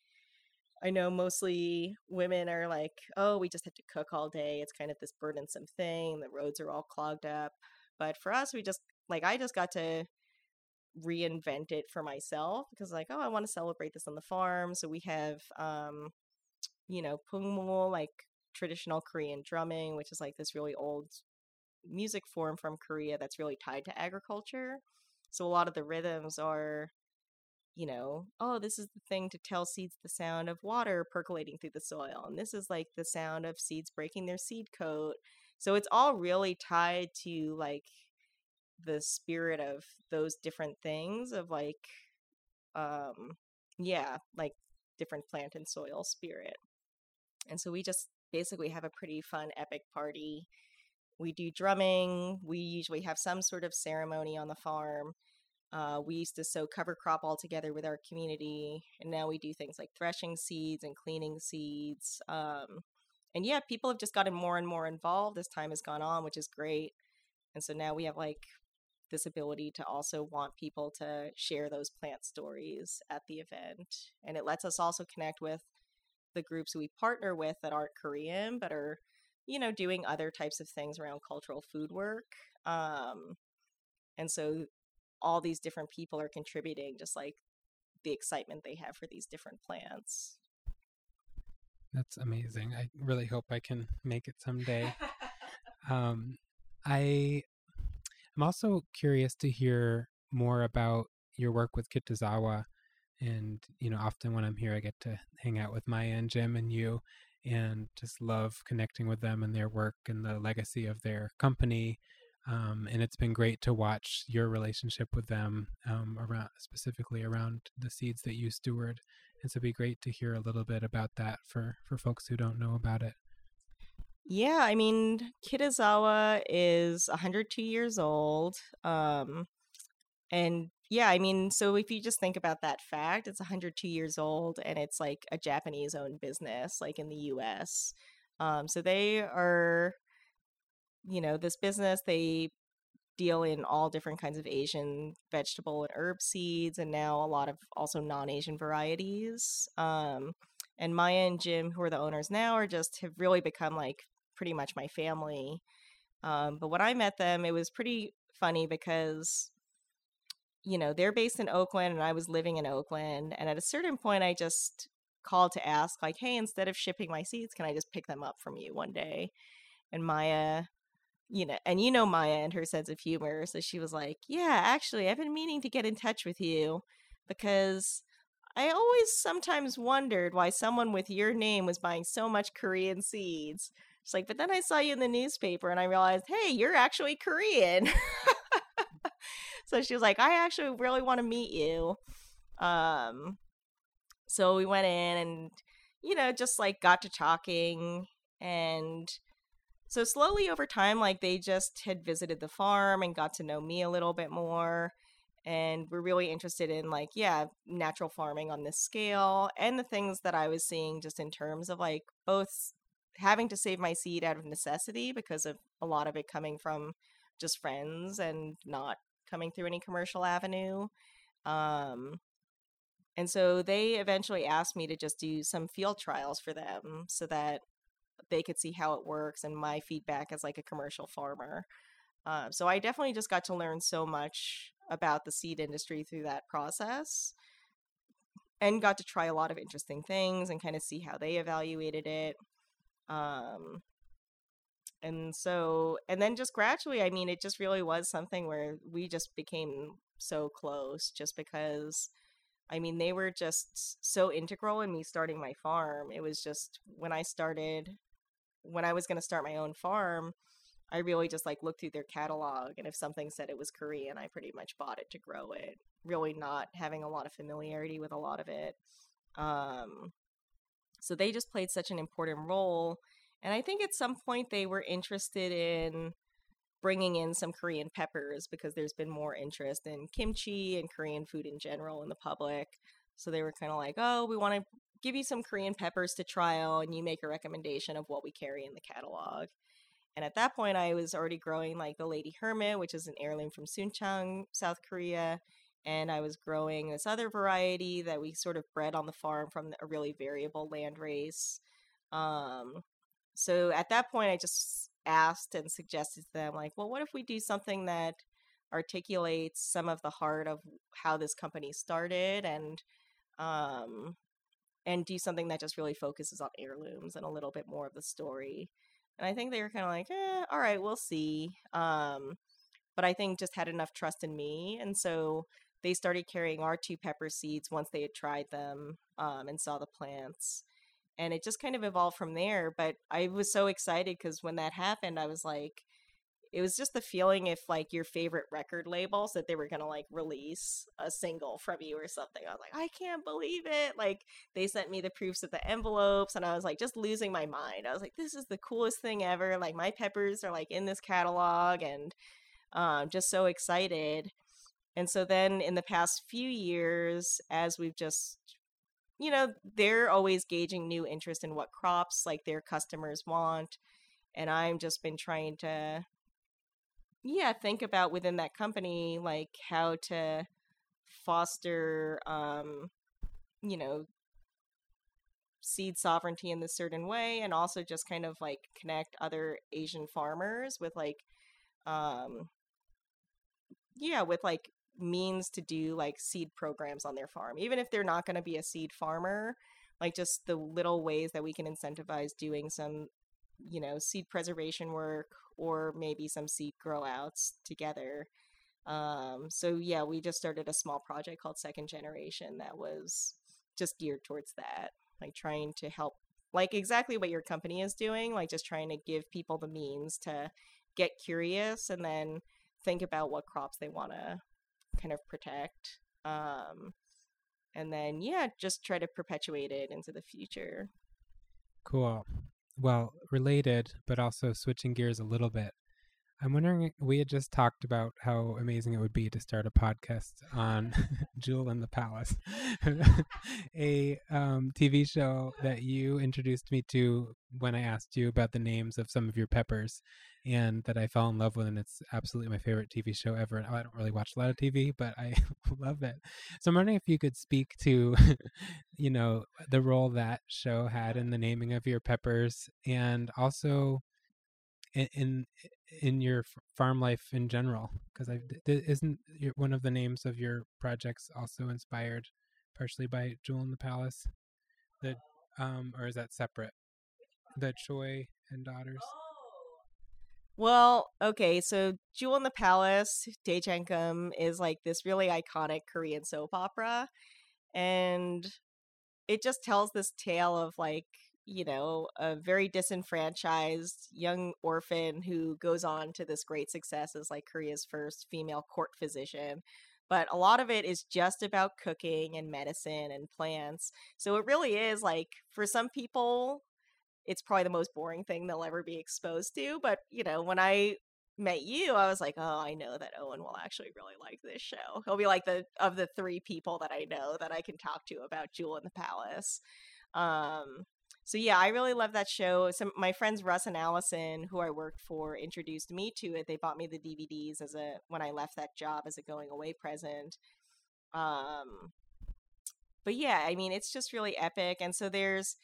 I know mostly women are like, oh, we just have to cook all day. It's kind of this burdensome thing. The roads are all clogged up. But for us, we just, like, I just got to reinvent it for myself because, like, oh, I want to celebrate this on the farm. So we have, um, you know, pungmul, like traditional Korean drumming, which is like this really old music form from Korea that's really tied to agriculture. So a lot of the rhythms are you know, oh, this is the thing to tell seeds the sound of water percolating through the soil. And this is like the sound of seeds breaking their seed coat. So it's all really tied to like the spirit of those different things of like um yeah, like different plant and soil spirit. And so we just basically have a pretty fun epic party. We do drumming, we usually have some sort of ceremony on the farm uh, we used to sow cover crop all together with our community, and now we do things like threshing seeds and cleaning seeds. Um, and yeah, people have just gotten more and more involved as time has gone on, which is great. And so now we have like this ability to also want people to share those plant stories at the event. And it lets us also connect with the groups we partner with that aren't Korean but are you know, doing other types of things around cultural food work. Um, and so all these different people are contributing, just like the excitement they have for these different plants. That's amazing. I really hope I can make it someday. [LAUGHS] um, I am also curious to hear more about your work with Kitazawa. And, you know, often when I'm here, I get to hang out with Maya and Jim and you and just love connecting with them and their work and the legacy of their company. Um, and it's been great to watch your relationship with them um, around specifically around the seeds that you steward. And so it'd be great to hear a little bit about that for, for folks who don't know about it. Yeah, I mean, Kitazawa is 102 years old. Um, and yeah, I mean, so if you just think about that fact, it's 102 years old and it's like a Japanese owned business, like in the US. Um, so they are, you know, this business, they deal in all different kinds of Asian vegetable and herb seeds, and now a lot of also non Asian varieties. Um, and Maya and Jim, who are the owners now, are just have really become like pretty much my family. Um, but when I met them, it was pretty funny because you know, they're based in Oakland and I was living in Oakland. And at a certain point, I just called to ask, like, hey, instead of shipping my seeds, can I just pick them up from you one day? And Maya, you know, and you know Maya and her sense of humor. So she was like, yeah, actually, I've been meaning to get in touch with you because I always sometimes wondered why someone with your name was buying so much Korean seeds. It's like, but then I saw you in the newspaper and I realized, hey, you're actually Korean. [LAUGHS] so she was like, I actually really want to meet you. Um, so we went in and, you know, just like got to talking. And so slowly over time, like they just had visited the farm and got to know me a little bit more. And we're really interested in, like, yeah, natural farming on this scale and the things that I was seeing just in terms of like both having to save my seed out of necessity because of a lot of it coming from just friends and not coming through any commercial avenue. Um, and so they eventually asked me to just do some field trials for them so that they could see how it works and my feedback as like a commercial farmer. Uh, so I definitely just got to learn so much about the seed industry through that process and got to try a lot of interesting things and kind of see how they evaluated it. Um, and so and then just gradually i mean it just really was something where we just became so close just because i mean they were just so integral in me starting my farm it was just when i started when i was going to start my own farm i really just like looked through their catalog and if something said it was korean i pretty much bought it to grow it really not having a lot of familiarity with a lot of it um so they just played such an important role and I think at some point they were interested in bringing in some Korean peppers because there's been more interest in kimchi and Korean food in general in the public. So they were kind of like, oh, we want to give you some Korean peppers to trial and you make a recommendation of what we carry in the catalog. And at that point, I was already growing like the Lady Hermit, which is an heirloom from Suncheon, South Korea. And I was growing this other variety that we sort of bred on the farm from a really variable land race. Um, so at that point, I just asked and suggested to them, like, well, what if we do something that articulates some of the heart of how this company started and um and do something that just really focuses on heirlooms and a little bit more of the story. And i think they were kind of like eh, all right we'll see um but i think just had enough trust in me and so they started carrying our two pepper seeds once they had tried them um, and saw the plants and it just kind of evolved from there but i was so excited because when that happened i was like it was just the feeling if like your favorite record labels that they were gonna like release a single from you or something i was like i can't believe it. Like they sent me the proofs of the envelopes and i was like just losing my mind. I was like this is the coolest thing ever. Like my peppers are like in this catalog and um, just so excited. And so then in the past few years as we've just you know, they're always gauging new interest in what crops like their customers want. And I've just been trying to, yeah, think about within that company, like how to foster, um, you know, seed sovereignty in this certain way and also just kind of like connect other asian farmers with like um yeah with like means to do like seed programs on their farm. Even if they're not going to be a seed farmer like just the little ways that we can incentivize doing some you know seed preservation work or maybe some seed grow outs together um so yeah we just started a small project called second generation that was just geared towards that like trying to help like exactly what your company is doing like just trying to give people the means to get curious and then think about what crops they want to kind of protect um and then yeah just try to perpetuate it into the future Cool. Well, related, but also switching gears a little bit. I'm wondering, we had just talked about how amazing it would be to start a podcast on [LAUGHS] Jewel in the Palace, [LAUGHS] a um, TV show that you introduced me to when I asked you about the names of some of your peppers and that I fell in love with. And it's absolutely my favorite TV show ever. And I don't really watch a lot of TV, but I [LAUGHS] love it. So I'm wondering if you could speak to, you know, the role that show had in the naming of your peppers and also in in, in your farm life in general because i isn't one of the names of your projects also inspired partially by jewel in the palace? The um or is that separate? The choi and daughters? Well, okay, so Jewel in the Palace, Daejangkum is like this really iconic Korean soap opera. And it just tells this tale of like, you know, a very disenfranchised young orphan who goes on to this great success as like Korea's first female court physician. But a lot of it is just about cooking and medicine and plants. So it really is like for some people, it's probably the most boring thing they'll ever be exposed to. But, you know, when I met you, I was like, oh, I know that Owen will actually really like this show. He'll be like the of the three people that I know that I can talk to about Jewel in the Palace. Um, so yeah, I really love that show. Some my friends Russ and Allison, who I worked for, introduced me to it. They bought me the DVDs as a when I left that job as a going away present. Um, but yeah, I mean, it's just really epic. And so there's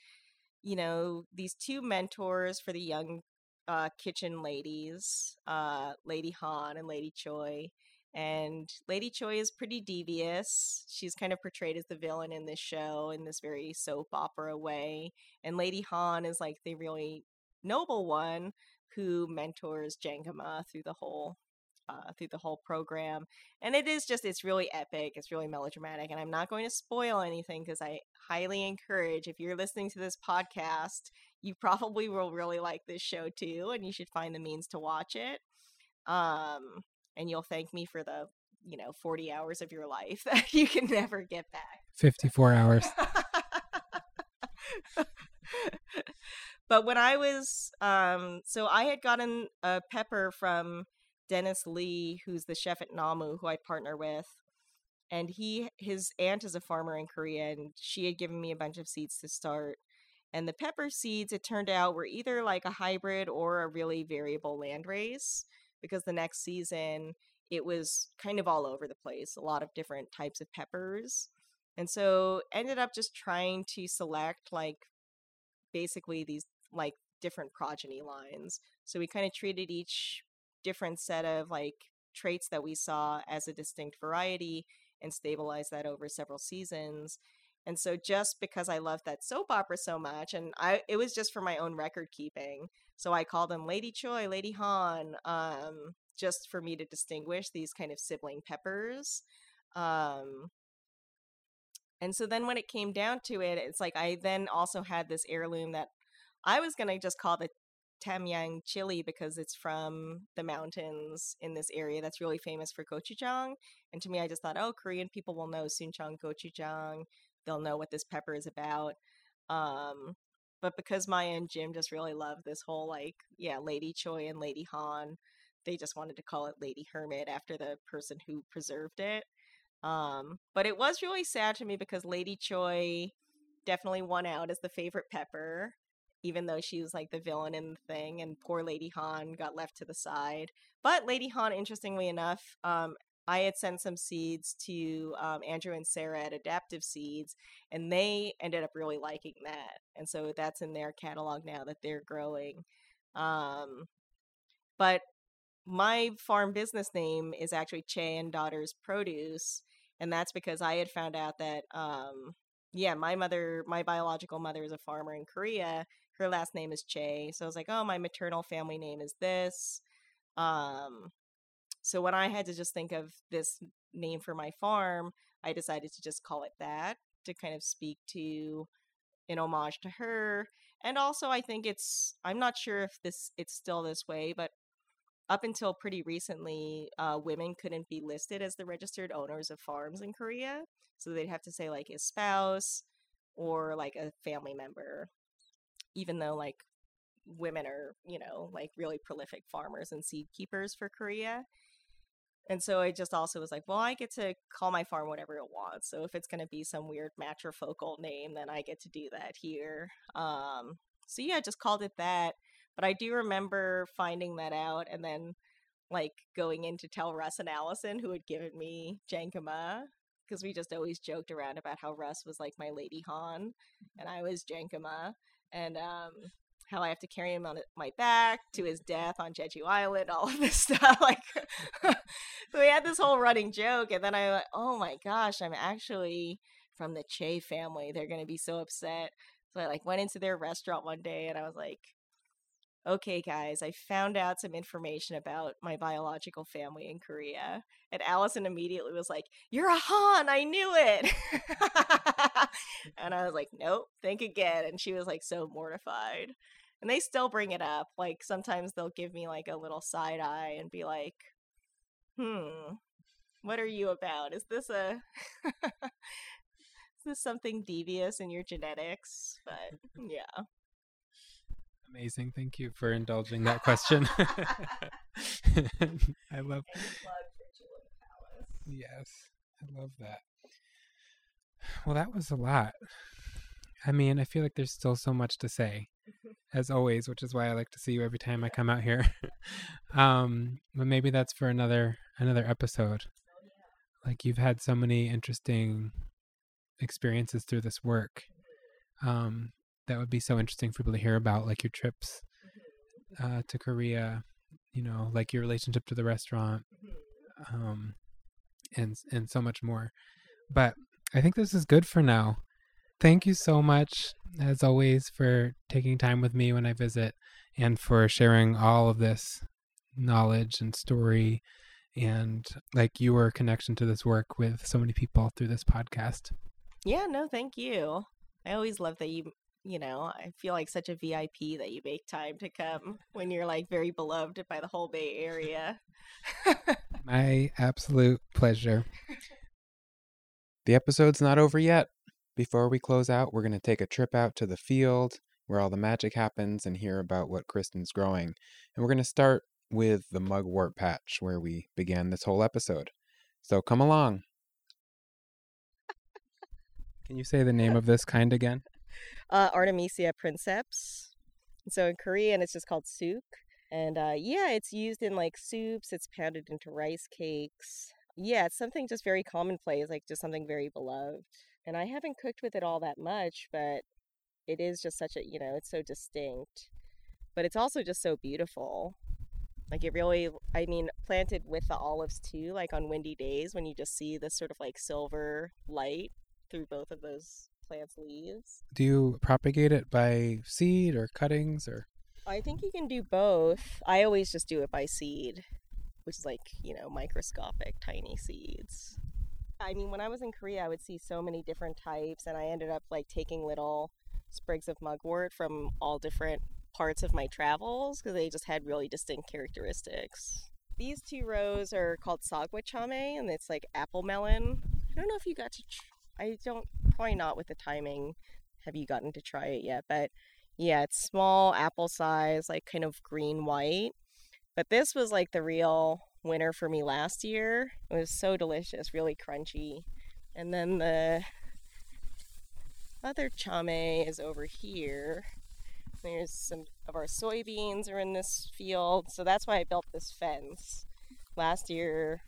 you know these two mentors for the young uh, kitchen ladies, uh, Lady Han and Lady Choi. And Lady Choi is pretty devious. She's kind of portrayed as the villain in this show in this very soap opera way. And Lady Han is like the really noble one who mentors Jangama through the whole uh, through the whole program. And it is just, it's really epic. It's really melodramatic. And I'm not going to spoil anything because I highly encourage, if you're listening to this podcast, you probably will really like this show too. And you should find the means to watch it. Um, and you'll thank me for the, you know, 40 hours of your life [LAUGHS] that you can never get back. 54 hours [LAUGHS] but when I was, um, so I had gotten a pepper from Dennis Lee, who's the chef at Namu, who I partner with, and he his aunt is a farmer in Korea, and she had given me a bunch of seeds to start. And the pepper seeds, it turned out, were either like a hybrid or a really variable landrace, because the next season it was kind of all over the place, a lot of different types of peppers. And so ended up just trying to select like basically these like different progeny lines. So we kind of treated each different set of like traits that we saw as a distinct variety and stabilized that over several seasons. And so just because I loved that soap opera so much and I it was just for my own record keeping. So I called them Lady Choi, Lady Han, um, just for me to distinguish these kind of sibling peppers. Um, and so then when it came down to it, it's like I then also had this heirloom that I was going to just call the Tamyang chili because it's from the mountains in this area that's really famous for gochujang. And to me, I just thought, oh, Korean people will know sunchang gochujang. They'll know what this pepper is about. Um, but because Maya and Jim just really love this whole like, yeah, Lady Choi and Lady Han, they just wanted to call it Lady Hermit after the person who preserved it. Um, but it was really sad to me because Lady Choi definitely won out as the favorite pepper even though she was like the villain in the thing, and poor Lady Han got left to the side. But Lady Han, interestingly enough, um, I had sent some seeds to um, Andrew and Sarah at Adaptive Seeds, and they ended up really liking that. And so that's in their catalog now that they're growing. Um, but my farm business name is actually Che and Daughters Produce, and that's because I had found out that, um, yeah, my mother, my biological mother, is a farmer in Korea. Her last name is Che, so I was like, oh, my maternal family name is this. Um, so when I had to just think of this name for my farm, I decided to just call it that to kind of speak to in homage to her. And also I think it's I'm not sure if this it's still this way, but up until pretty recently, uh, women couldn't be listed as the registered owners of farms in Korea. So they'd have to say like his spouse or like a family member, even though like women are, you know, like really prolific farmers and seed keepers for Korea. And so I just also was like, well, I get to call my farm whatever it wants. So if it's going to be some weird matrifocal name, then I get to do that here. Um, so yeah, I just called it that. But I do remember finding that out and then like going in to tell Russ and Allison, who had given me Jankama, because we just always joked around about how Russ was like my Lady Han and I was Jankama. And um, how I have to carry him on my back to his death on Jeju Island, all of this [LAUGHS] stuff. Like, [LAUGHS] so we had this whole running joke, and then I went, "Oh my gosh, I'm actually from the Che family. They're gonna be so upset." So I like went into their restaurant one day, and I was like, "Okay, guys, I found out some information about my biological family in Korea." And Allison immediately was like, "You're a Han! I knew it." [LAUGHS] and I was like, "Nope, think again." And she was like so mortified and they still bring it up. Like sometimes they'll give me like a little side eye and be like, "Hmm, what are you about? Is this a [LAUGHS] is this something devious in your genetics?" But yeah. Amazing. Thank you for indulging that question. [LAUGHS] [LAUGHS] I love Yes. I love that. Well, that was a lot. I mean, I feel like there's still so much to say [LAUGHS] as always, which is why I like to see you every time I come out here. [LAUGHS] um, but maybe that's for another another episode. Like you've had so many interesting experiences through this work. Um, that would be so interesting for people to hear about, like your trips uh, to Korea. You know, like your relationship to the restaurant, um, and and so much more. But I think this is good for now thank you so much, as always, for taking time with me when I visit and for sharing all of this knowledge and story and like your connection to this work with so many people through this podcast. Yeah, no, thank you. I always love that you, you know, I feel like such a VIP that you make time to come when you're like very beloved by the whole Bay Area. My absolute pleasure. [LAUGHS] The episode's not over yet. Before we close out, we're going to take a trip out to the field where all the magic happens and hear about what Kristen's growing. And we're going to start with the mugwort patch where we began this whole episode. So come along. Can you say the name of this kind again? [LAUGHS] Uh, Artemisia princeps. So in Korean, it's just called suk. And uh, yeah, it's used in like soups, it's pounded into rice cakes. Yeah, it's something just very commonplace, like just something very beloved. And I haven't cooked with it all that much, but it is just such a, you know, it's so distinct. But it's also just so beautiful. Like it really, I mean, planted with the olives too, like on windy days when you just see this sort of like silver light through both of those plants' leaves. Do you propagate it by seed or cuttings or? I think you can do both. I always just do it by seed, which is like, you know, microscopic tiny seeds. I mean, when I was in Korea, I would see so many different types, and I ended up like taking little sprigs of mugwort from all different parts of my travels because they just had really distinct characteristics. These two rows are called sagwa chame, and it's like apple melon. I don't know if you got to. Tr- I don't probably not with the timing. Have you gotten to try it yet? But yeah, it's small apple size, like kind of green white. But this was like the real winner for me last year. It was so delicious, really crunchy. And then the other chame is over here. There's some of our soybeans are in this field, so that's why I built this fence. Last year,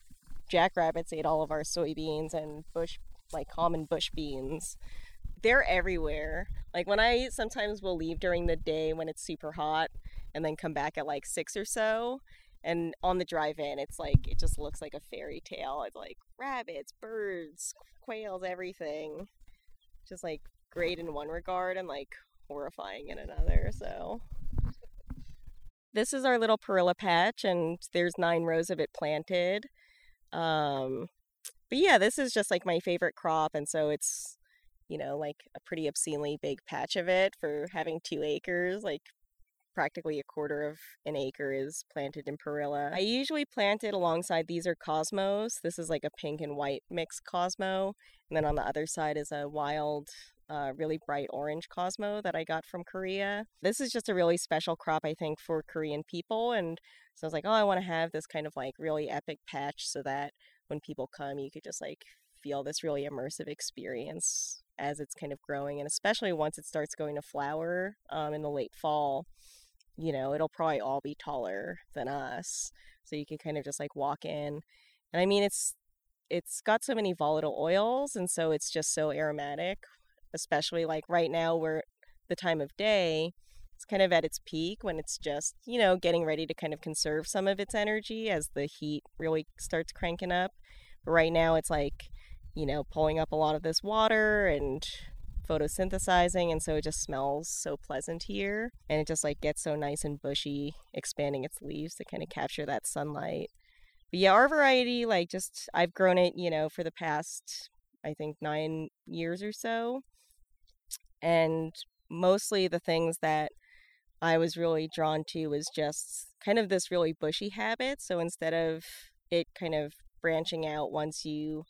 jackrabbits ate all of our soybeans and bush like common bush beans. They're everywhere. Like when I sometimes will leave during the day when it's super hot and then come back at like six or so. And on the drive in, it's like, it just looks like a fairy tale. It's like rabbits, birds, quails, everything. Just like great in one regard and like horrifying in another. So this is our little perilla patch, and there's nine rows of it planted. Um, but yeah, this is just like my favorite crop, and so it's you know like a pretty obscenely big patch of it for having two acres. Like practically a quarter of an acre is planted in perilla. I usually plant it alongside these are cosmos. This is like a pink and white mixed cosmo, and then on the other side is a wild uh, really bright orange Cosmo that I got from Korea. This is just a really special crop, I think, for Korean people. And so I was like, oh, I want to have this kind of like really epic patch so that when people come, you could just like feel this really immersive experience as it's kind of growing. And especially once it starts going to flower um, in the late fall, you know, it'll probably all be taller than us. So you can kind of just like walk in. And I mean, it's it's got so many volatile oils and so it's just so aromatic especially like right now we're the time of day it's kind of at its peak when it's just you know getting ready to kind of conserve some of its energy as the heat really starts cranking up but right now it's like you know pulling up a lot of this water and photosynthesizing and so it just smells so pleasant here and it just like gets so nice and bushy expanding its leaves to kind of capture that sunlight but yeah our variety like just i've grown it you know for the past i think nine years or so and mostly the things that I was really drawn to was just kind of this really bushy habit. So instead of it kind of branching out once you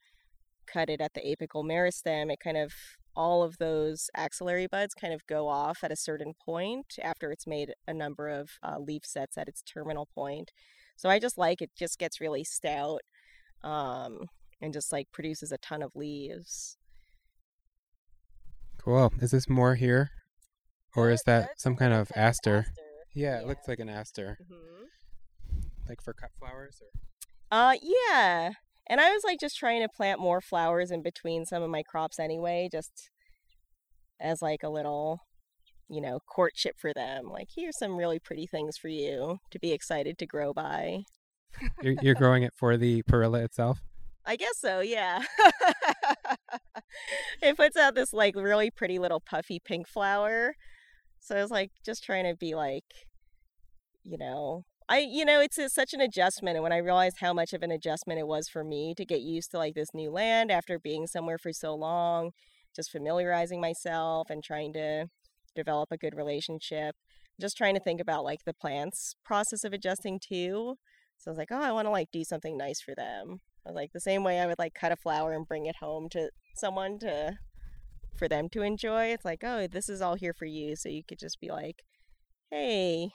cut it at the apical meristem, it kind of all of those axillary buds kind of go off at a certain point after it's made a number of uh, leaf sets at its terminal point. So I just like it just gets really stout um, and just like produces a ton of leaves. Cool. Is this more here? Or is that some kind of aster? aster? Yeah, Yeah. it looks like an aster. Mm-hmm. Like for cut flowers or Uh, yeah. And I was like just trying to plant more flowers in between some of my crops anyway, just as like a little, you know, courtship for them. Like, here's some really pretty things for you to be excited to grow by. you're, you're growing it for the perilla itself? I guess so, yeah. [LAUGHS] it puts out this like really pretty little puffy pink flower. So I was like just trying to be like, you know, I you know it's a, such an adjustment, and when I realized how much of an adjustment it was for me to get used to like this new land after being somewhere for so long, just familiarizing myself and trying to develop a good relationship, just trying to think about like the plants process of adjusting too. So I was like, oh, I want to like do something nice for them. I was like the same way I would like cut a flower and bring it home to someone to for them to enjoy. It's like, oh, this is all here for you. So you could just be like, hey,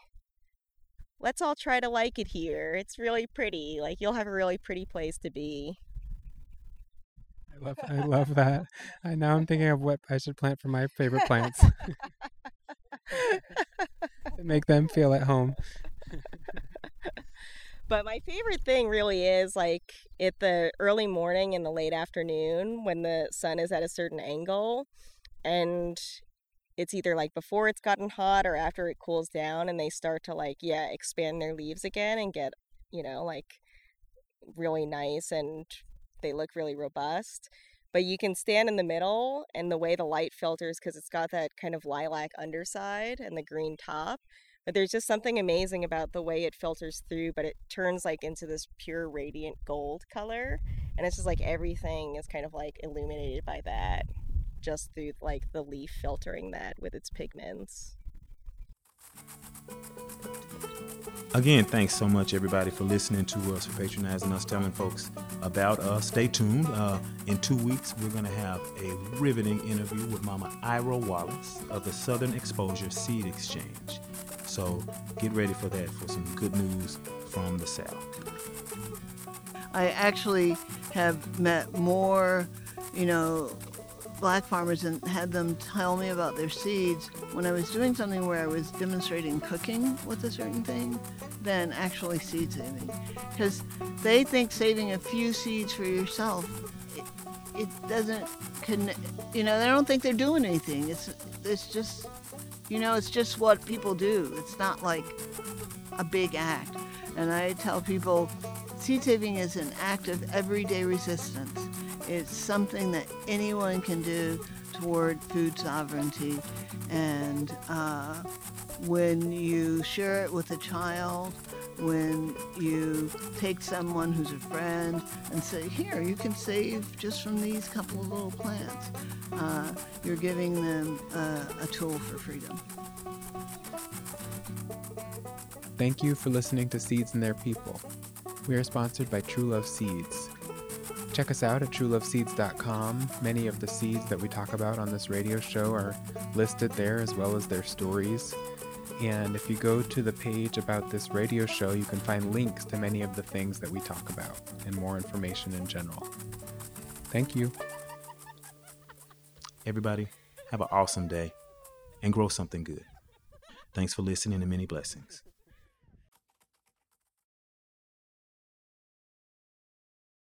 let's all try to like it here. It's really pretty. Like you'll have a really pretty place to be. I love I love that. I now I'm thinking of what I should plant for my favorite plants. [LAUGHS] to make them feel at home. [LAUGHS] But my favorite thing really is like at the early morning and the late afternoon when the sun is at a certain angle and it's either like before it's gotten hot or after it cools down and they start to like yeah expand their leaves again and get you know like really nice and they look really robust. But you can stand in the middle and the way the light filters because it's got that kind of lilac underside and the green top but there's just something amazing about the way it filters through but it turns like into this pure radiant gold color and it's just like everything is kind of like illuminated by that just through like the leaf filtering that with its pigments Again, thanks so much, everybody, for listening to us, for patronizing us, telling folks about us. Stay tuned. Uh, in two weeks, we're going to have a riveting interview with Mama Ira Wallace of the Southern Exposure Seed Exchange. So get ready for that, for some good news from the South. I actually have met more, you know, black farmers and had them tell me about their seeds when I was doing something where I was demonstrating cooking with a certain thing than actually seed saving. Because they think saving a few seeds for yourself, it, it doesn't connect, you know, they don't think they're doing anything. It's, it's just, you know, it's just what people do. It's not like a big act. And I tell people seed saving is an act of everyday resistance. It's something that anyone can do toward food sovereignty. And uh, when you share it with a child, when you take someone who's a friend and say, here, you can save just from these couple of little plants, uh, you're giving them uh, a tool for freedom. Thank you for listening to Seeds and Their People. We are sponsored by True Love Seeds. Check us out at trueloveseeds.com. Many of the seeds that we talk about on this radio show are listed there as well as their stories. And if you go to the page about this radio show, you can find links to many of the things that we talk about and more information in general. Thank you. Everybody, have an awesome day and grow something good. Thanks for listening and many blessings.